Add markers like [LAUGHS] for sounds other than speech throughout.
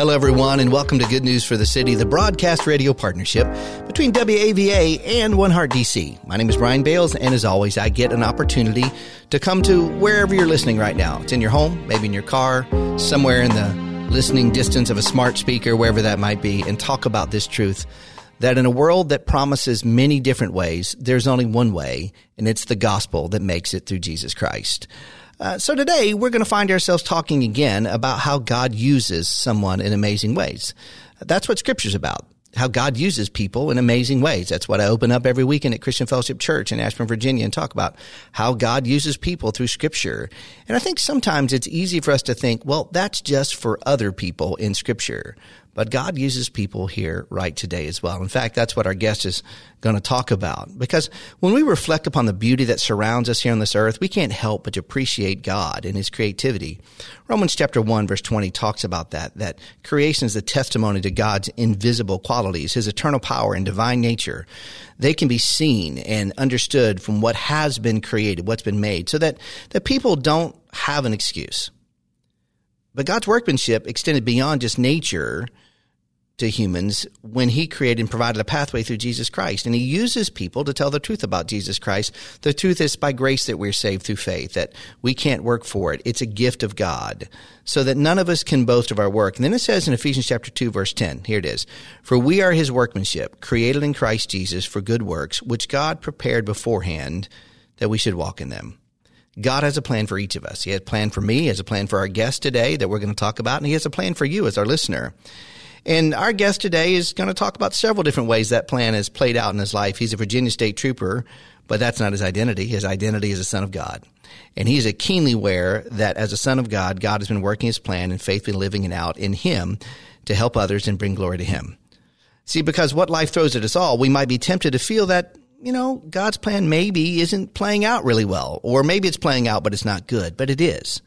Hello, everyone, and welcome to Good News for the City, the broadcast radio partnership between WAVA and One Heart DC. My name is Brian Bales, and as always, I get an opportunity to come to wherever you're listening right now. It's in your home, maybe in your car, somewhere in the listening distance of a smart speaker, wherever that might be, and talk about this truth that in a world that promises many different ways, there's only one way, and it's the gospel that makes it through Jesus Christ. Uh, so today we're going to find ourselves talking again about how God uses someone in amazing ways. That's what scripture's about. How God uses people in amazing ways. That's what I open up every weekend at Christian Fellowship Church in Ashburn, Virginia and talk about how God uses people through scripture. And I think sometimes it's easy for us to think, well, that's just for other people in scripture. But God uses people here right today as well. In fact, that's what our guest is going to talk about. Because when we reflect upon the beauty that surrounds us here on this earth, we can't help but to appreciate God and his creativity. Romans chapter 1 verse 20 talks about that, that creation is the testimony to God's invisible qualities, his eternal power and divine nature. They can be seen and understood from what has been created, what's been made, so that, that people don't have an excuse. But God's workmanship extended beyond just nature to humans when he created and provided a pathway through Jesus Christ. And he uses people to tell the truth about Jesus Christ. The truth is by grace that we're saved through faith, that we can't work for it. It's a gift of God so that none of us can boast of our work. And then it says in Ephesians chapter 2 verse 10, here it is, for we are his workmanship created in Christ Jesus for good works, which God prepared beforehand that we should walk in them. God has a plan for each of us. He has a plan for me, he has a plan for our guest today that we're going to talk about, and he has a plan for you as our listener. And our guest today is going to talk about several different ways that plan has played out in his life. He's a Virginia State Trooper, but that's not his identity. His identity is a son of God. And he's a keenly aware that as a son of God, God has been working his plan and faithfully living it out in him to help others and bring glory to him. See, because what life throws at us all, we might be tempted to feel that, you know, God's plan maybe isn't playing out really well, or maybe it's playing out, but it's not good, but it is.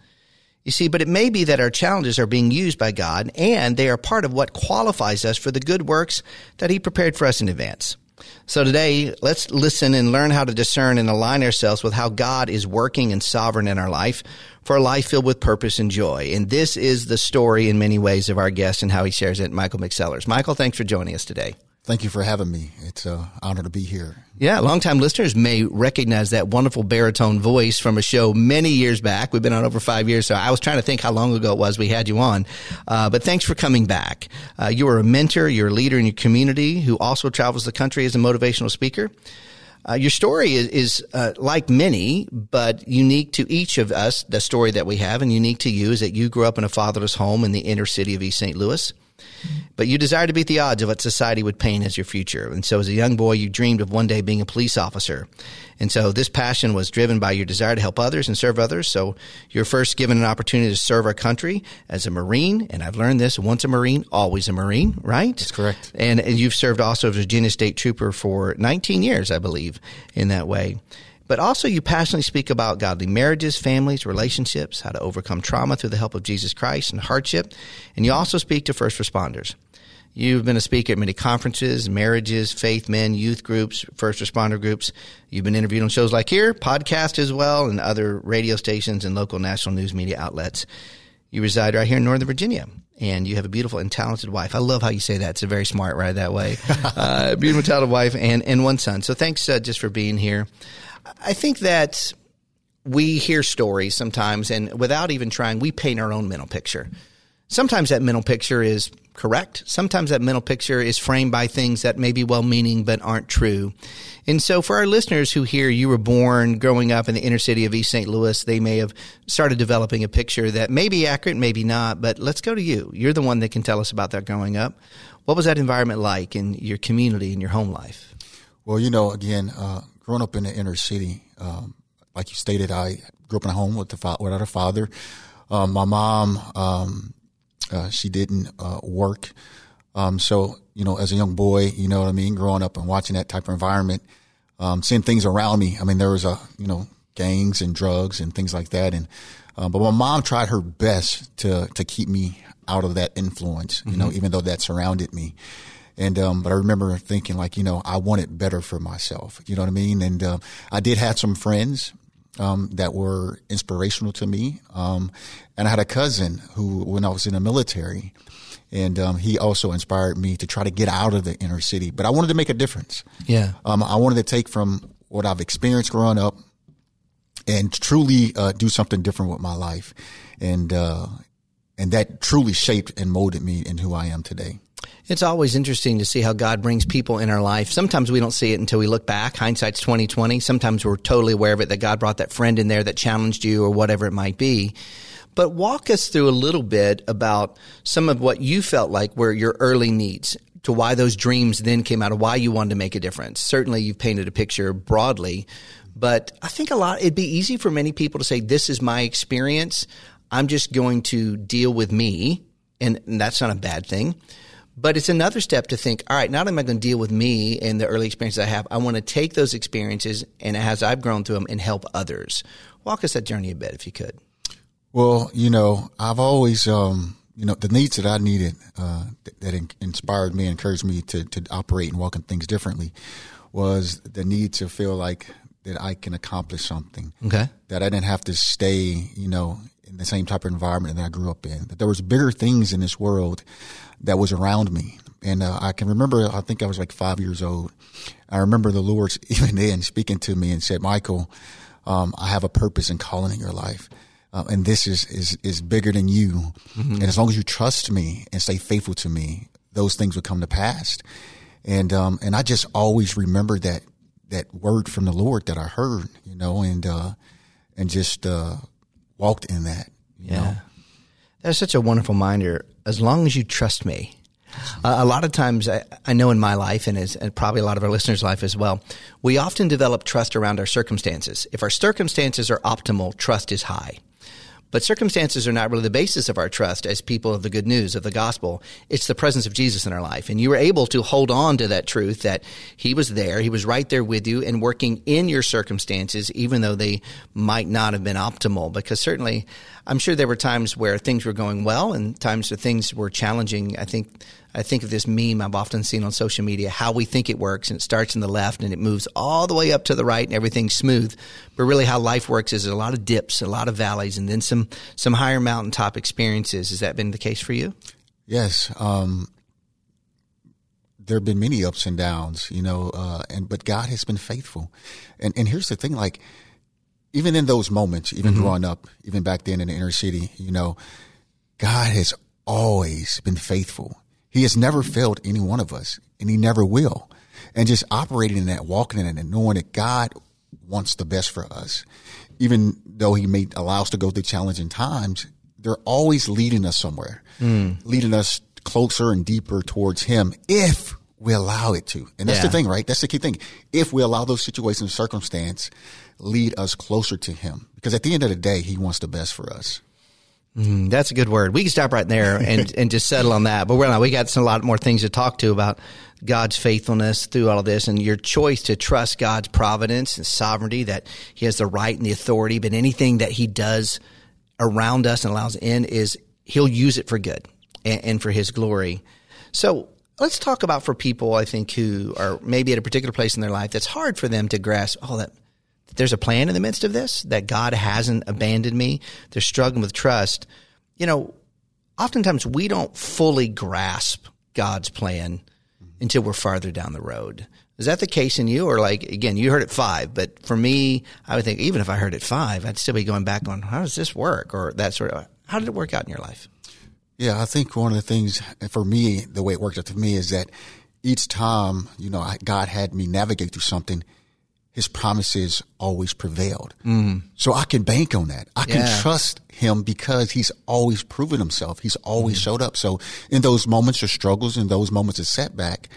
You see, but it may be that our challenges are being used by God and they are part of what qualifies us for the good works that He prepared for us in advance. So today, let's listen and learn how to discern and align ourselves with how God is working and sovereign in our life for a life filled with purpose and joy. And this is the story in many ways of our guest and how he shares it, Michael McSellers. Michael, thanks for joining us today. Thank you for having me. It's an honor to be here. Yeah, longtime listeners may recognize that wonderful baritone voice from a show many years back. We've been on over five years, so I was trying to think how long ago it was we had you on. Uh, but thanks for coming back. Uh, you are a mentor, you're a leader in your community who also travels the country as a motivational speaker. Uh, your story is, is uh, like many, but unique to each of us. The story that we have, and unique to you, is that you grew up in a fatherless home in the inner city of East St. Louis. But you desire to beat the odds of what society would paint as your future. And so as a young boy, you dreamed of one day being a police officer. And so this passion was driven by your desire to help others and serve others. So you're first given an opportunity to serve our country as a Marine. And I've learned this once a Marine, always a Marine, right? That's correct. And, and you've served also as a Virginia State Trooper for 19 years, I believe, in that way but also you passionately speak about godly marriages, families, relationships, how to overcome trauma through the help of Jesus Christ and hardship. And you also speak to first responders. You've been a speaker at many conferences, marriages, faith men, youth groups, first responder groups. You've been interviewed on shows like here, podcast as well, and other radio stations and local national news media outlets. You reside right here in Northern Virginia, and you have a beautiful and talented wife. I love how you say that. It's a very smart right that way. [LAUGHS] uh, beautiful, talented wife, and, and one son. So thanks uh, just for being here. I think that we hear stories sometimes, and without even trying, we paint our own mental picture. sometimes that mental picture is correct. Sometimes that mental picture is framed by things that may be well meaning but aren't true. And so for our listeners who hear you were born growing up in the inner city of East St. Louis, they may have started developing a picture that may be accurate, maybe not, but let's go to you. You're the one that can tell us about that growing up. What was that environment like in your community, in your home life? Well, you know, again, uh, growing up in the inner city, um, like you stated, I grew up in a home with the fa- without a father. Um, my mom, um, uh, she didn't uh, work. Um, so, you know, as a young boy, you know what I mean, growing up and watching that type of environment, um, seeing things around me. I mean, there was a, you know, gangs and drugs and things like that. And, um, but my mom tried her best to, to keep me out of that influence, you mm-hmm. know, even though that surrounded me. And, um, but I remember thinking like, you know, I want it better for myself. You know what I mean? And, uh, I did have some friends, um, that were inspirational to me. Um, and I had a cousin who, when I was in the military, and um, he also inspired me to try to get out of the inner city. But I wanted to make a difference. Yeah, um, I wanted to take from what I've experienced growing up and truly uh, do something different with my life, and uh, and that truly shaped and molded me in who I am today. It's always interesting to see how God brings people in our life. Sometimes we don't see it until we look back. Hindsight's twenty twenty. Sometimes we're totally aware of it that God brought that friend in there that challenged you or whatever it might be. But walk us through a little bit about some of what you felt like were your early needs to why those dreams then came out of why you wanted to make a difference. Certainly you've painted a picture broadly, but I think a lot, it'd be easy for many people to say, this is my experience. I'm just going to deal with me. And, and that's not a bad thing. But it's another step to think, all right, not only am I going to deal with me and the early experiences I have, I want to take those experiences and as I've grown through them and help others. Walk us that journey a bit if you could. Well, you know, I've always, um, you know, the needs that I needed uh, that, that in- inspired me, encouraged me to to operate and walk in things differently, was the need to feel like that I can accomplish something. Okay. That I didn't have to stay, you know, in the same type of environment that I grew up in. That there was bigger things in this world that was around me. And uh, I can remember, I think I was like five years old. I remember the Lord [LAUGHS] even then speaking to me and said, Michael, um, I have a purpose and calling in your life uh, and this is is is bigger than you. Mm-hmm. And as long as you trust me and stay faithful to me, those things will come to pass. And um and I just always remember that that word from the Lord that I heard, you know, and uh and just uh walked in that. yeah. Know? That's such a wonderful reminder. As long as you trust me, uh, a lot of times, I, I, know in my life, and, as, and probably a lot of our listeners' life as well, we often develop trust around our circumstances. If our circumstances are optimal, trust is high. But circumstances are not really the basis of our trust as people of the good news of the gospel. It's the presence of Jesus in our life. And you were able to hold on to that truth that he was there. He was right there with you and working in your circumstances, even though they might not have been optimal. Because certainly, I'm sure there were times where things were going well and times where things were challenging. I think I think of this meme I've often seen on social media, how we think it works, and it starts in the left and it moves all the way up to the right and everything's smooth. But really how life works is a lot of dips, a lot of valleys, and then some, some higher mountaintop experiences. Has that been the case for you? Yes. Um, there have been many ups and downs, you know, uh, and, but God has been faithful. And, and here's the thing, like, even in those moments, even mm-hmm. growing up, even back then in the inner city, you know, God has always been faithful. He has never failed any one of us, and he never will. And just operating in that, walking in it, and knowing that God wants the best for us, even though He may allow us to go through challenging times, they're always leading us somewhere, mm. leading us closer and deeper towards Him if we allow it to. And that's yeah. the thing, right? That's the key thing. If we allow those situations and circumstance lead us closer to Him, because at the end of the day, He wants the best for us. Mm, that's a good word. We can stop right there and, [LAUGHS] and just settle on that. But we're not. We got some, a lot more things to talk to about God's faithfulness through all of this and your choice to trust God's providence and sovereignty that He has the right and the authority. But anything that He does around us and allows in is He'll use it for good and, and for His glory. So let's talk about for people I think who are maybe at a particular place in their life that's hard for them to grasp. Oh, that there's a plan in the midst of this, that God hasn't abandoned me. They're struggling with trust. You know, oftentimes we don't fully grasp God's plan until we're farther down the road. Is that the case in you? Or like, again, you heard it five, but for me, I would think even if I heard it five, I'd still be going back on how does this work or that sort of, how did it work out in your life? Yeah, I think one of the things for me, the way it worked out for me is that each time, you know, God had me navigate through something, his promises always prevailed. Mm. So I can bank on that. I can yeah. trust him because he's always proven himself. He's always mm. showed up. So in those moments of struggles, in those moments of setback,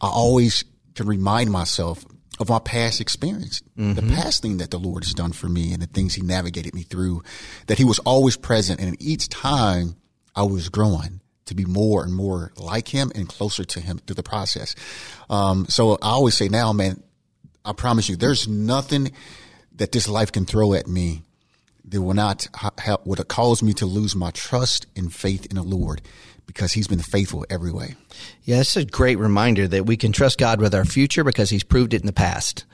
I always can remind myself of my past experience, mm-hmm. the past thing that the Lord has done for me and the things he navigated me through, that he was always present. And each time I was growing to be more and more like him and closer to him through the process. Um, so I always say now, man, I promise you, there's nothing that this life can throw at me that will not help, would cause me to lose my trust and faith in the Lord because he's been faithful every way. Yeah, it's a great reminder that we can trust God with our future because he's proved it in the past.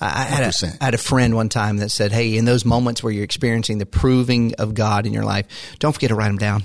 I had, a, I had a friend one time that said, Hey, in those moments where you're experiencing the proving of God in your life, don't forget to write them down.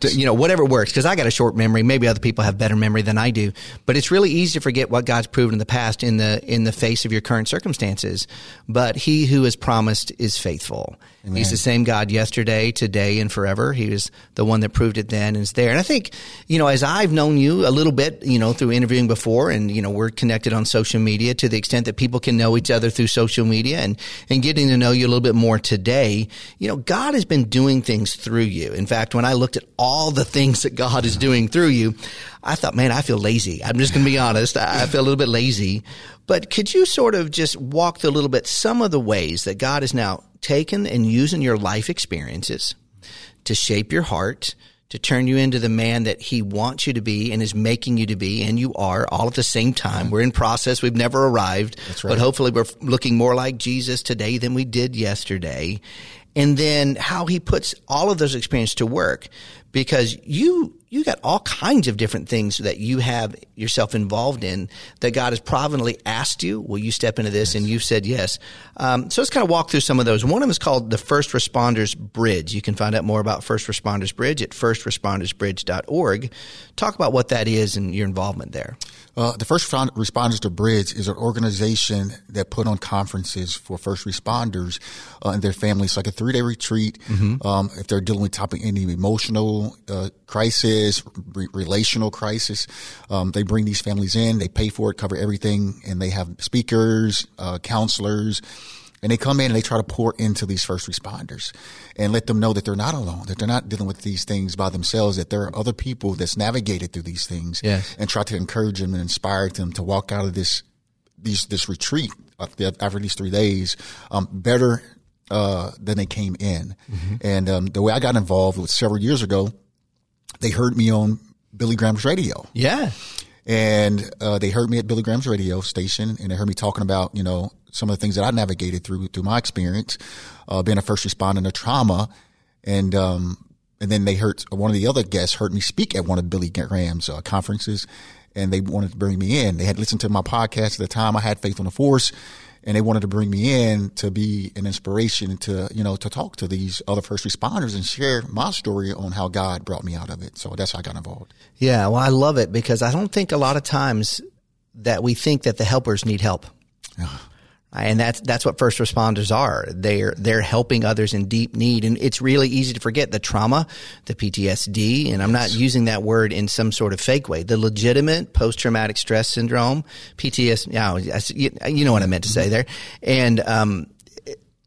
To, you know, whatever works. Because I got a short memory. Maybe other people have better memory than I do. But it's really easy to forget what God's proven in the past in the in the face of your current circumstances. But He who has promised is faithful. Amen. He's the same God yesterday, today, and forever. He was the one that proved it then and is there. And I think, you know, as I've known you a little bit, you know, through interviewing before, and you know, we're connected on social media to the extent that people can know each other through social media, and and getting to know you a little bit more today. You know, God has been doing things through you. In fact, when I looked at all the things that God is doing through you, I thought, man, I feel lazy. I'm just going to be honest. I feel a little bit lazy. But could you sort of just walk through a little bit some of the ways that God is now taken and using your life experiences to shape your heart, to turn you into the man that he wants you to be and is making you to be, and you are all at the same time. Mm-hmm. We're in process. We've never arrived, right. but hopefully we're looking more like Jesus today than we did yesterday. And then how he puts all of those experiences to work because you you got all kinds of different things that you have yourself involved in that God has providently asked you. Will you step into this? Yes. And you've said yes. Um, so let's kind of walk through some of those. One of them is called the First Responders Bridge. You can find out more about First Responders Bridge at firstrespondersbridge.org. Talk about what that is and your involvement there. Uh, the First Responders to Bridge is an organization that put on conferences for first responders uh, and their families, like a three day retreat. Mm-hmm. Um, if they're dealing with topic any emotional uh, crisis, re- relational crisis, um, they bring these families in. They pay for it, cover everything, and they have speakers, uh, counselors and they come in and they try to pour into these first responders and let them know that they're not alone, that they're not dealing with these things by themselves, that there are other people that's navigated through these things yes. and try to encourage them and inspire them to walk out of this, these, this retreat after these three days, um, better, uh, than they came in. Mm-hmm. And, um, the way I got involved was several years ago, they heard me on Billy Graham's radio. Yeah. And, uh, they heard me at Billy Graham's radio station and they heard me talking about, you know, some of the things that I navigated through through my experience, uh, being a first responder to trauma, and um, and then they heard one of the other guests heard me speak at one of Billy Graham's uh, conferences, and they wanted to bring me in. They had listened to my podcast at the time. I had Faith on the Force, and they wanted to bring me in to be an inspiration to you know to talk to these other first responders and share my story on how God brought me out of it. So that's how I got involved. Yeah, well, I love it because I don't think a lot of times that we think that the helpers need help. And that's, that's what first responders are. They're, they're helping others in deep need. And it's really easy to forget the trauma, the PTSD, and I'm not using that word in some sort of fake way. The legitimate post-traumatic stress syndrome, PTSD, you, you know what I meant to say there. And, um,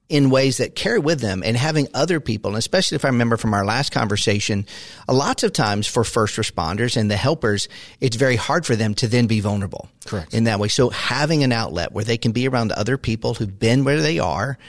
in ways that carry with them and having other people, and especially if I remember from our last conversation, a lots of times for first responders and the helpers, it's very hard for them to then be vulnerable. Correct. In that way. So having an outlet where they can be around other people who've been where they are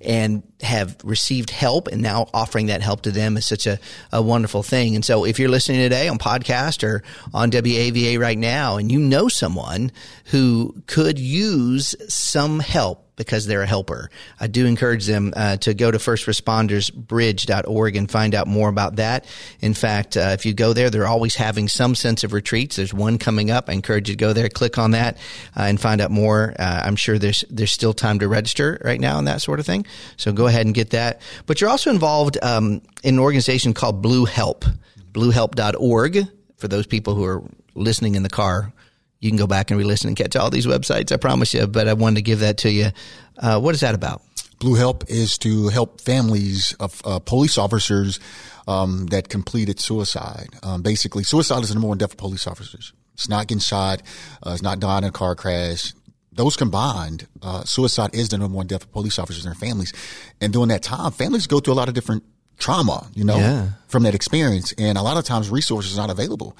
and have received help and now offering that help to them is such a, a wonderful thing. And so if you're listening today on podcast or on WAVA right now and you know someone who could use some help because they're a helper. I do encourage them uh, to go to firstrespondersbridge.org and find out more about that. In fact, uh, if you go there, they're always having some sense of retreats. There's one coming up. I encourage you to go there, click on that, uh, and find out more. Uh, I'm sure there's there's still time to register right now and that sort of thing. So go ahead and get that. But you're also involved um, in an organization called Blue Help, bluehelp.org. For those people who are listening in the car, you can go back and re-listen and catch all these websites. I promise you. But I wanted to give that to you. Uh, what is that about? Blue Help is to help families of uh, police officers um, that completed suicide. Um, basically, suicide is the number one death for police officers. It's not getting shot. Uh, it's not dying in a car crash. Those combined, uh, suicide is the number one death for police officers and their families. And during that time, families go through a lot of different trauma, you know, Yeah. from that experience. And a lot of times resources are not available.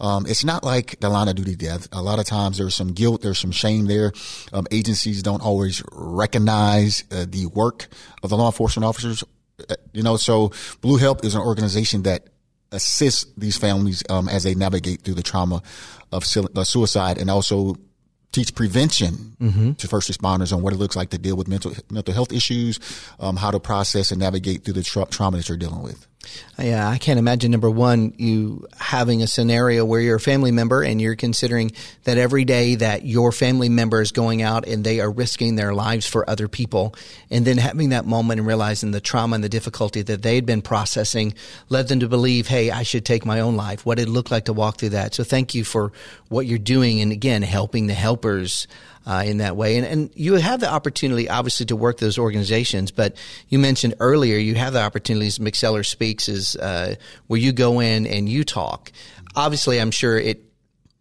Um, it's not like the line of duty death. A lot of times there's some guilt, there's some shame there. Um, agencies don't always recognize uh, the work of the law enforcement officers. Uh, you know, so Blue Help is an organization that assists these families um, as they navigate through the trauma of suicide and also teach prevention to first responders on what it looks like to deal with mental mental health issues, um, how to process and navigate through the tra- trauma that you're dealing with. Yeah, uh, I can't imagine number one, you having a scenario where you're a family member and you're considering that every day that your family member is going out and they are risking their lives for other people. And then having that moment and realizing the trauma and the difficulty that they had been processing led them to believe, Hey, I should take my own life. What it looked like to walk through that. So thank you for what you're doing. And again, helping the helpers uh, in that way. And, and you have the opportunity, obviously, to work those organizations. But you mentioned earlier you have the opportunities. McSeller Speaks is uh, where you go in and you talk. Obviously, I'm sure it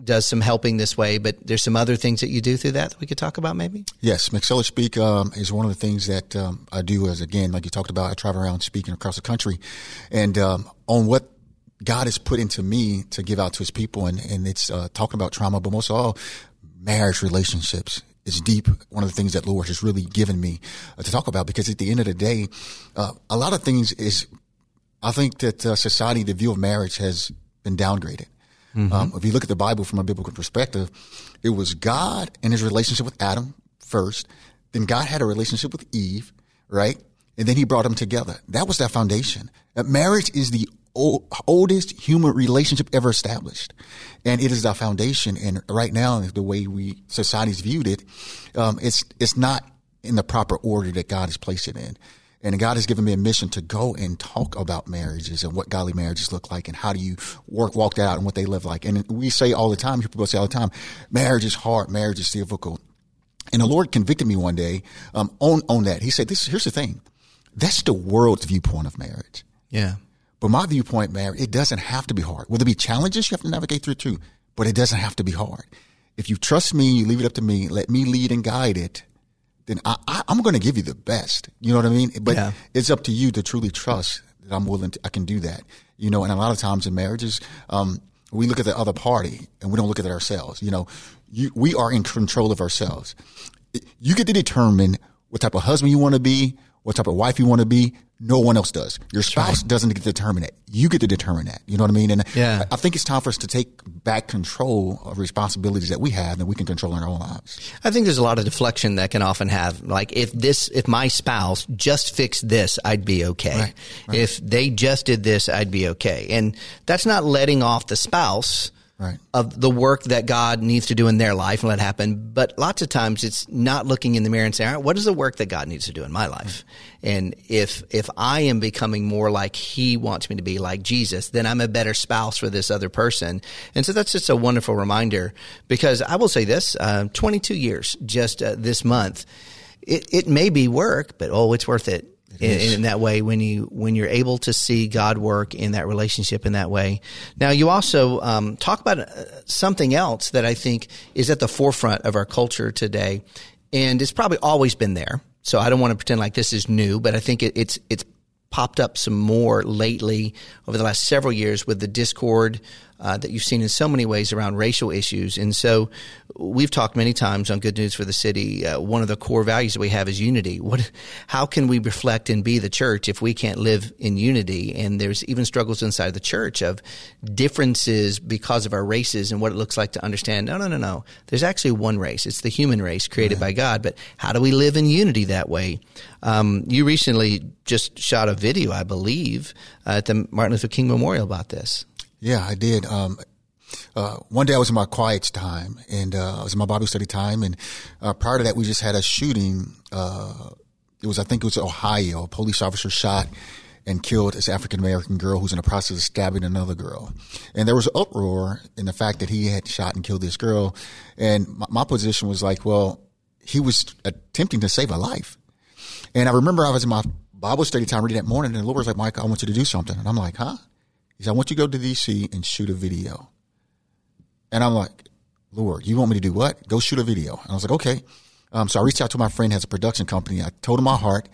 does some helping this way, but there's some other things that you do through that that we could talk about, maybe. Yes, McSeller Speak um, is one of the things that um, I do. As again, like you talked about, I travel around speaking across the country, and um, on what God has put into me to give out to His people, and and it's uh, talking about trauma, but most of all, marriage relationships is deep. One of the things that Lord has really given me uh, to talk about, because at the end of the day, uh, a lot of things is. I think that uh, society, the view of marriage has been downgraded. Um, if you look at the Bible from a biblical perspective, it was God and his relationship with Adam first. Then God had a relationship with Eve, right? And then he brought them together. That was that foundation. That marriage is the old, oldest human relationship ever established. And it is our foundation. And right now, the way we, society's viewed it, um, it's, it's not in the proper order that God has placed it in. And God has given me a mission to go and talk about marriages and what godly marriages look like and how do you work, walk that out and what they live like. And we say all the time, people say all the time, marriage is hard, marriage is difficult. And the Lord convicted me one day um, on on that. He said, "This here's the thing, that's the world's viewpoint of marriage. Yeah. But my viewpoint, marriage, it doesn't have to be hard. Will there be challenges you have to navigate through too? But it doesn't have to be hard. If you trust me, you leave it up to me, let me lead and guide it, then I, I, I'm going to give you the best. You know what I mean? But Yeah. it's up to you to truly trust that I'm willing to, I can do that. You know, and a lot of times in marriages, um, we look at the other party and we don't look at it ourselves. You know, you, we are in control of ourselves. You get to determine what type of husband you want to be, what type of wife you want to be. No one else does. Your spouse doesn't get to determine it. You get to determine that. You know what I mean? And Yeah. I think it's time for us to take back control of responsibilities that we have and we can control in our own lives. I think there's a lot of deflection that can often have. Like if this, if my spouse just fixed this, I'd be okay. Right, If they just did this, I'd be okay. And that's not letting off the spouse Right. of the work that God needs to do in their life and let happen. But lots of times it's not looking in the mirror and saying, all right, what is the work that God needs to do in my life? And if, if I am becoming more like he wants me to be like Jesus, then I'm a better spouse for this other person. And so that's just a wonderful reminder because I will say this, uh, 22 years just uh, this month. It, it may be work, but oh, it's worth it. In, in that way, when you when you're able to see God work in that relationship in that way. Now, you also um, talk about uh, something else that I think is at the forefront of our culture today, and it's probably always been there. So I don't want to pretend like this is new, but I think it, it's it's popped up some more lately over the last several years with the discord uh, that you've seen in so many ways around racial issues. And so we've talked many times on Good News for the City. Uh, one of the core values that we have is unity. What, how can we reflect and be the church if we can't live in unity? And there's even struggles inside the church of differences because of our races and what it looks like to understand. No, no, no, no. There's actually one race. It's the human race created by God. But how do we live in unity that way? Um, you recently just shot a video, I believe, uh, at the Martin Luther King Memorial about this. Yeah, I did. Um, uh, one day I was in my quiet time and, uh, I was in my Bible study time. And, uh, prior to that, we just had a shooting. Uh, it was, I think it was Ohio. A police officer shot and killed this African American girl who's in the process of stabbing another girl. And there was uproar in the fact that he had shot and killed this girl. And my, my position was like, well, he was attempting to save a life. And I remember I was in my Bible study time reading that morning, and the Lord was like, Mike, I want you to do something. And I'm like, huh? He said, I want you to go to DC and shoot a video. And I'm like, Lord, you want me to do what? Go shoot a video. And I was like, okay. Um, so I reached out to my friend, has a production company. I told him my heart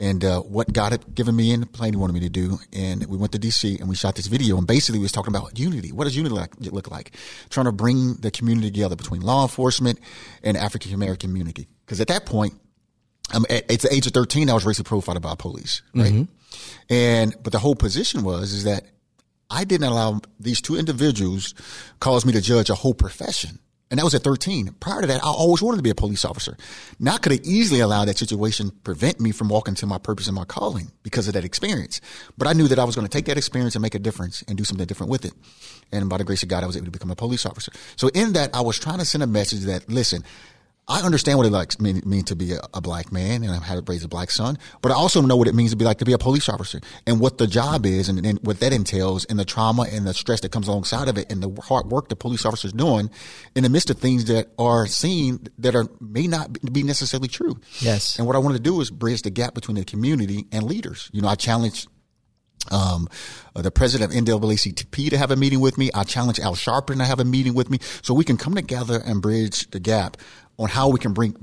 and uh, what God had given me in the plan He wanted me to do. And we went to DC and we shot this video. And basically, we was talking about unity. What does unity like, look like? Trying to bring the community together between law enforcement and African American community. Because at that point, um, at, at, the age of 13, I was racially profiled by police, right? Mm-hmm. And, but the whole position was, is that I didn't allow these two individuals cause me to judge a whole profession. And that was at 13. Prior to that, I always wanted to be a police officer. Now I could have easily allowed that situation prevent me from walking to my purpose and my calling because of that experience. But I knew that I was going to take that experience and make a difference and do something different with it. And by the grace of God, I was able to become a police officer. So in that, I was trying to send a message that, listen, I understand what it like mean, mean to be a, a, black man, and I've had to raise a black son. But I also know what it means to be like to be a police officer, and what the job is, and, and, what that entails, and the trauma and the stress that comes alongside of it, and the hard work the police officers doing in the midst of things that are seen that are may not be necessarily true. Yes. And what I want to do is bridge the gap between the community and leaders. You know, I challenge um, uh, the president of NAACP to have a meeting with me. I challenge Al Sharpton to have a meeting with me so we can come together and bridge the gap on how we can bring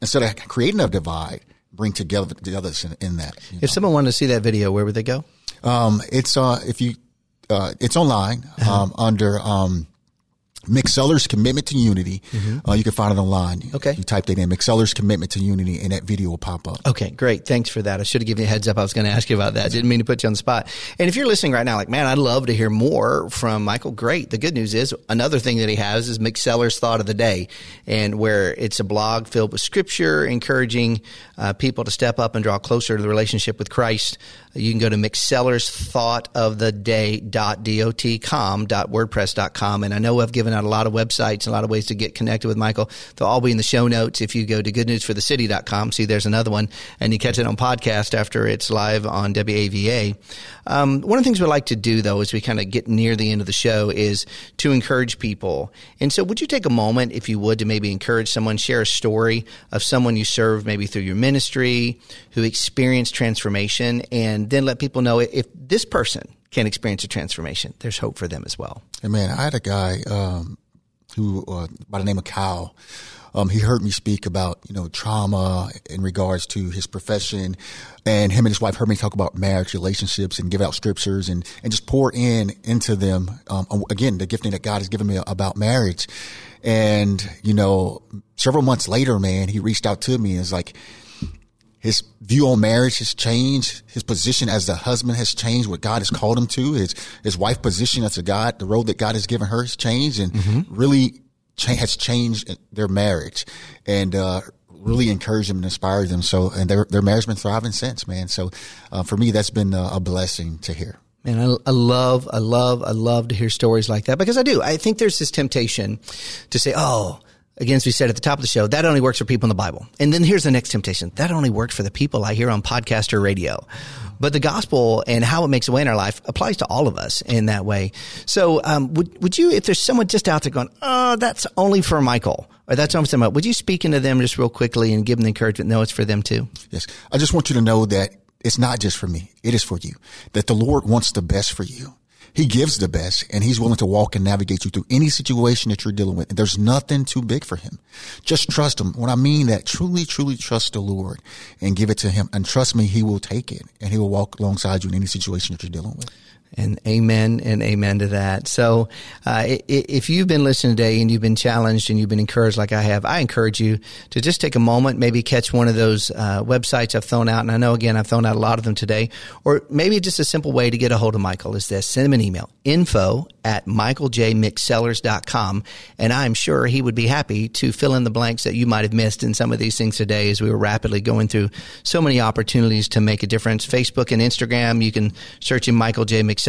instead of creating a divide, bring together the others in, in that. If know. someone wanted to see that video, where would they go? Um, it's uh, if you uh, it's online uh-huh. um, under um, McSellers' commitment to unity. Mm-hmm. Uh, you can find it online. Okay. You type that in, McSellers' commitment to unity, and that video will pop up. Okay, great. Thanks for that. I should have given you a heads up. I was going to ask you about that. Didn't mean to put you on the spot. And if you're listening right now, like, man, I'd love to hear more from Michael. Great. The good news is another thing that he has is McSellers' Thought of the Day, and where it's a blog filled with scripture, encouraging uh, people to step up and draw closer to the relationship with Christ. You can go to MickSellersThoughtoftheday.com.wordpress.com. And I know I've given out a lot of websites, and a lot of ways to get connected with Michael. They'll all be in the show notes. If you go to goodnewsforthecity.com, see there's another one, and you catch it on podcast after it's live on WAVA. Um, one of the things we like to do, though, as we kind of get near the end of the show, is to encourage people. And so, would you take a moment, if you would, to maybe encourage someone, share a story of someone you serve, maybe through your ministry, who experienced transformation, and then let people know if this person can experience a transformation, there's hope for them as well. And man, I had a guy um, who, uh, by the name of Kyle, um, he heard me speak about, you know, trauma in regards to his profession. And him and his wife heard me talk about marriage, relationships, and give out scriptures and, and just pour in into them. Um, again, the gifting that God has given me about marriage. And, you know, several months later, man, he reached out to me and was like, his view on marriage has changed. His position as the husband has changed. What God has called him to. His his wife position as a God, the role that God has given her has changed, and mm-hmm. really cha- has changed their marriage, and uh, really encouraged them and inspired them. So, and their their marriage been thriving since, man. So, uh, for me, that's been a, a blessing to hear. Man, I, I, love, I love, I love to hear stories like that because I do. I think there's this temptation to say, "Oh." Again, as we said at the top of the show, that only works for people in the Bible. And then here's the next temptation. That only works for the people I hear on podcast or radio. But the gospel and how it makes a way in our life applies to all of us in that way. So, um, would, would you, if there's someone just out there going, oh, that's only for Michael, or that's only for someone, would you speak into them just real quickly and give them the encouragement? No, it's for them too. Yes. I just want you to know that it's not just for me. It is for you. That the Lord wants the best for you. He gives the best and he's willing to walk and navigate you through any situation that you're dealing with. And there's nothing too big for him. Just trust him. When I mean that, truly, truly trust the Lord and give it to him. And trust me, he will take it and he will walk alongside you in any situation that you're dealing with and amen and amen to that. So, uh, if you've been listening today and you've been challenged and you've been encouraged like I have, I encourage you to just take a moment, maybe catch one of those uh, websites I've thrown out. And I know, again, I've thrown out a lot of them today. Or maybe just a simple way to get a hold of Michael is this send him an email info at michaeljmicksellers.com. And I'm sure he would be happy to fill in the blanks that you might have missed in some of these things today as we were rapidly going through so many opportunities to make a difference. Facebook and Instagram, you can search in Michael J. McSellers.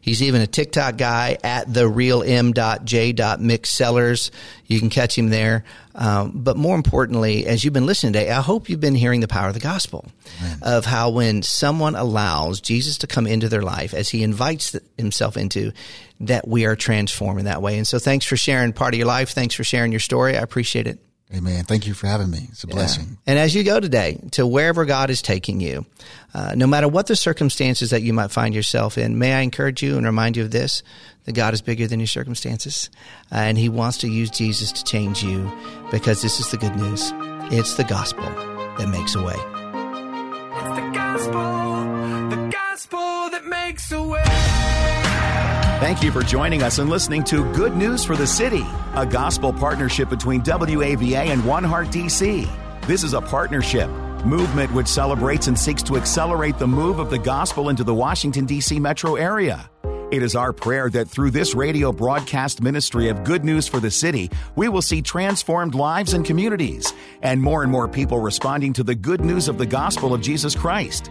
He's even a TikTok guy at the real m.j.mcsellers. You can catch him there. Um, but more importantly, as you've been listening today, I hope you've been hearing the power of the gospel Amen. of how when someone allows Jesus to come into their life as he invites himself into, that we are transformed in that way. And so thanks for sharing part of your life. Thanks for sharing your story. I appreciate it. Amen. Thank you for having me. It's a blessing. And as you go today to wherever God is taking you, uh, no matter what the circumstances that you might find yourself in, may I encourage you and remind you of this that God is bigger than your circumstances. Uh, and He wants to use Jesus to change you because this is the good news. It's the gospel that makes a way. It's the gospel, the gospel that makes a way. Thank you for joining us and listening to Good News for the City, a gospel partnership between WAVA and One Heart DC. This is a partnership movement which celebrates and seeks to accelerate the move of the gospel into the Washington, D.C. metro area. It is our prayer that through this radio broadcast ministry of good news for the city, we will see transformed lives and communities, and more and more people responding to the good news of the gospel of Jesus Christ.